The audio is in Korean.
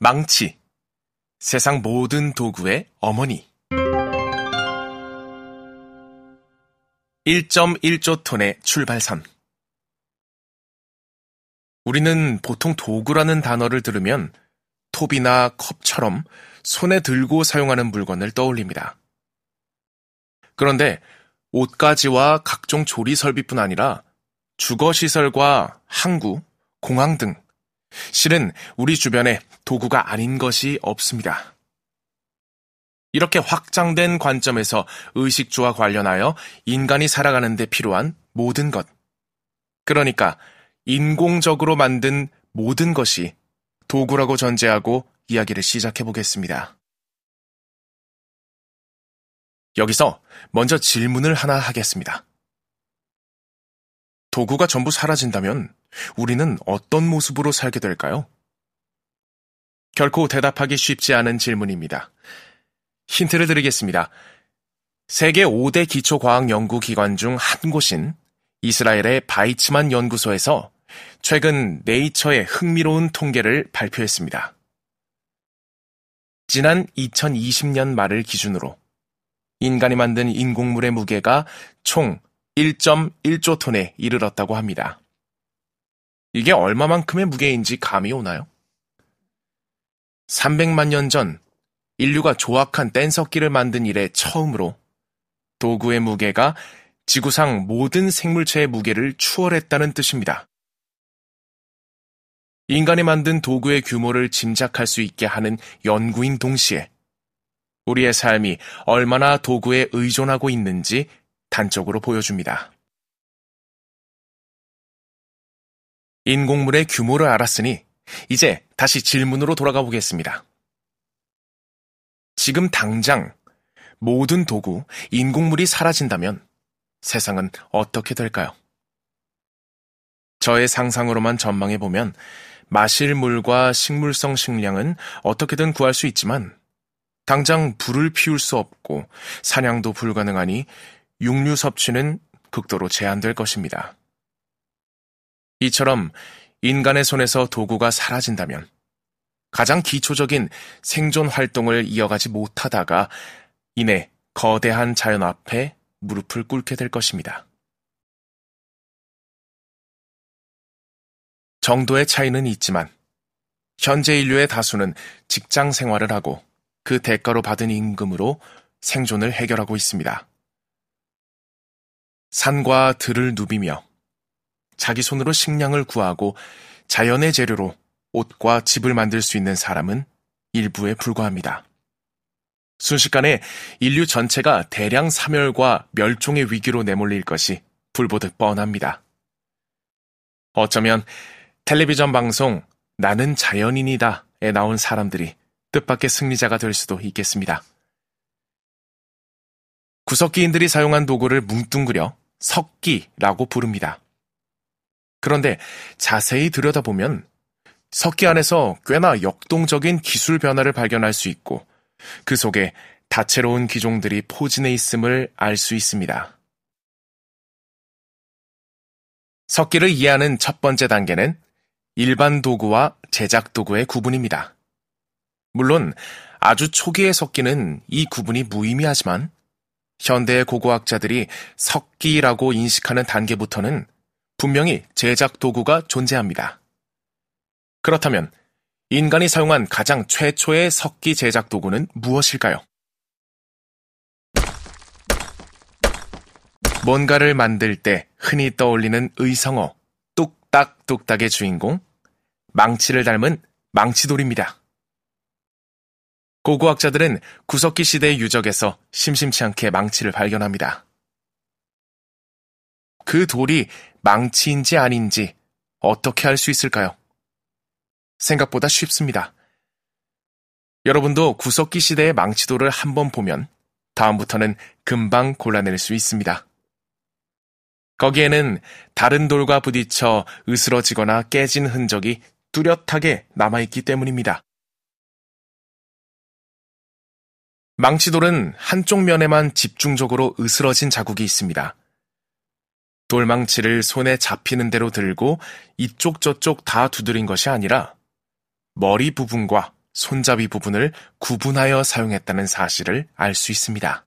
망치. 세상 모든 도구의 어머니. 1.1조 톤의 출발선. 우리는 보통 도구라는 단어를 들으면 톱이나 컵처럼 손에 들고 사용하는 물건을 떠올립니다. 그런데 옷가지와 각종 조리 설비뿐 아니라 주거시설과 항구, 공항 등 실은 우리 주변에 도구가 아닌 것이 없습니다. 이렇게 확장된 관점에서 의식주와 관련하여 인간이 살아가는 데 필요한 모든 것. 그러니까 인공적으로 만든 모든 것이 도구라고 전제하고 이야기를 시작해 보겠습니다. 여기서 먼저 질문을 하나 하겠습니다. 도구가 전부 사라진다면 우리는 어떤 모습으로 살게 될까요? 결코 대답하기 쉽지 않은 질문입니다. 힌트를 드리겠습니다. 세계 5대 기초과학 연구기관 중 한 곳인 이스라엘의 바이츠만 연구소에서 최근 네이처의 흥미로운 통계를 발표했습니다. 지난 2020년 말을 기준으로 인간이 만든 인공물의 무게가 총 1.1조 톤에 이르렀다고 합니다. 이게 얼마만큼의 무게인지 감이 오나요? 300만 년 전 인류가 조악한 뗀석기를 만든 이래 처음으로 도구의 무게가 지구상 모든 생물체의 무게를 추월했다는 뜻입니다. 인간이 만든 도구의 규모를 짐작할 수 있게 하는 연구인 동시에 우리의 삶이 얼마나 도구에 의존하고 있는지 단적으로 보여줍니다. 인공물의 규모를 알았으니 이제 다시 질문으로 돌아가 보겠습니다. 지금 당장 모든 도구, 인공물이 사라진다면 세상은 어떻게 될까요? 저의 상상으로만 전망해 보면 마실 물과 식물성 식량은 어떻게든 구할 수 있지만 당장 불을 피울 수 없고 사냥도 불가능하니 육류 섭취는 극도로 제한될 것입니다. 이처럼 인간의 손에서 도구가 사라진다면 가장 기초적인 생존 활동을 이어가지 못하다가 이내 거대한 자연 앞에 무릎을 꿇게 될 것입니다. 정도의 차이는 있지만 현재 인류의 다수는 직장 생활을 하고 그 대가로 받은 임금으로 생존을 해결하고 있습니다. 산과 들을 누비며 자기 손으로 식량을 구하고 자연의 재료로 옷과 집을 만들 수 있는 사람은 일부에 불과합니다. 순식간에 인류 전체가 대량 사멸과 멸종의 위기로 내몰릴 것이 불보듯 뻔합니다. 어쩌면 텔레비전 방송 나는 자연인이다에 나온 사람들이 뜻밖의 승리자가 될 수도 있겠습니다. 구석기인들이 사용한 도구를 뭉뚱그려 석기라고 부릅니다. 그런데 자세히 들여다보면 석기 안에서 꽤나 역동적인 기술 변화를 발견할 수 있고 그 속에 다채로운 기종들이 포진해 있음을 알 수 있습니다. 석기를 이해하는 첫 번째 단계는 일반 도구와 제작 도구의 구분입니다. 물론 아주 초기의 석기는 이 구분이 무의미하지만 현대의 고고학자들이 석기라고 인식하는 단계부터는 분명히 제작 도구가 존재합니다. 그렇다면 인간이 사용한 가장 최초의 석기 제작 도구는 무엇일까요? 뭔가를 만들 때 흔히 떠올리는 의성어, 뚝딱뚝딱의 주인공, 망치를 닮은 망치돌입니다. 고고학자들은 구석기 시대의 유적에서 심심치 않게 망치를 발견합니다. 그 돌이 망치인지 아닌지 어떻게 알 수 있을까요? 생각보다 쉽습니다. 여러분도 구석기 시대의 망치돌을 한번 보면 다음부터는 금방 골라낼 수 있습니다. 거기에는 다른 돌과 부딪혀 으스러지거나 깨진 흔적이 뚜렷하게 남아있기 때문입니다. 망치돌은 한쪽 면에만 집중적으로 으스러진 자국이 있습니다. 돌망치를 손에 잡히는 대로 들고 이쪽 저쪽 다 두드린 것이 아니라 머리 부분과 손잡이 부분을 구분하여 사용했다는 사실을 알 수 있습니다.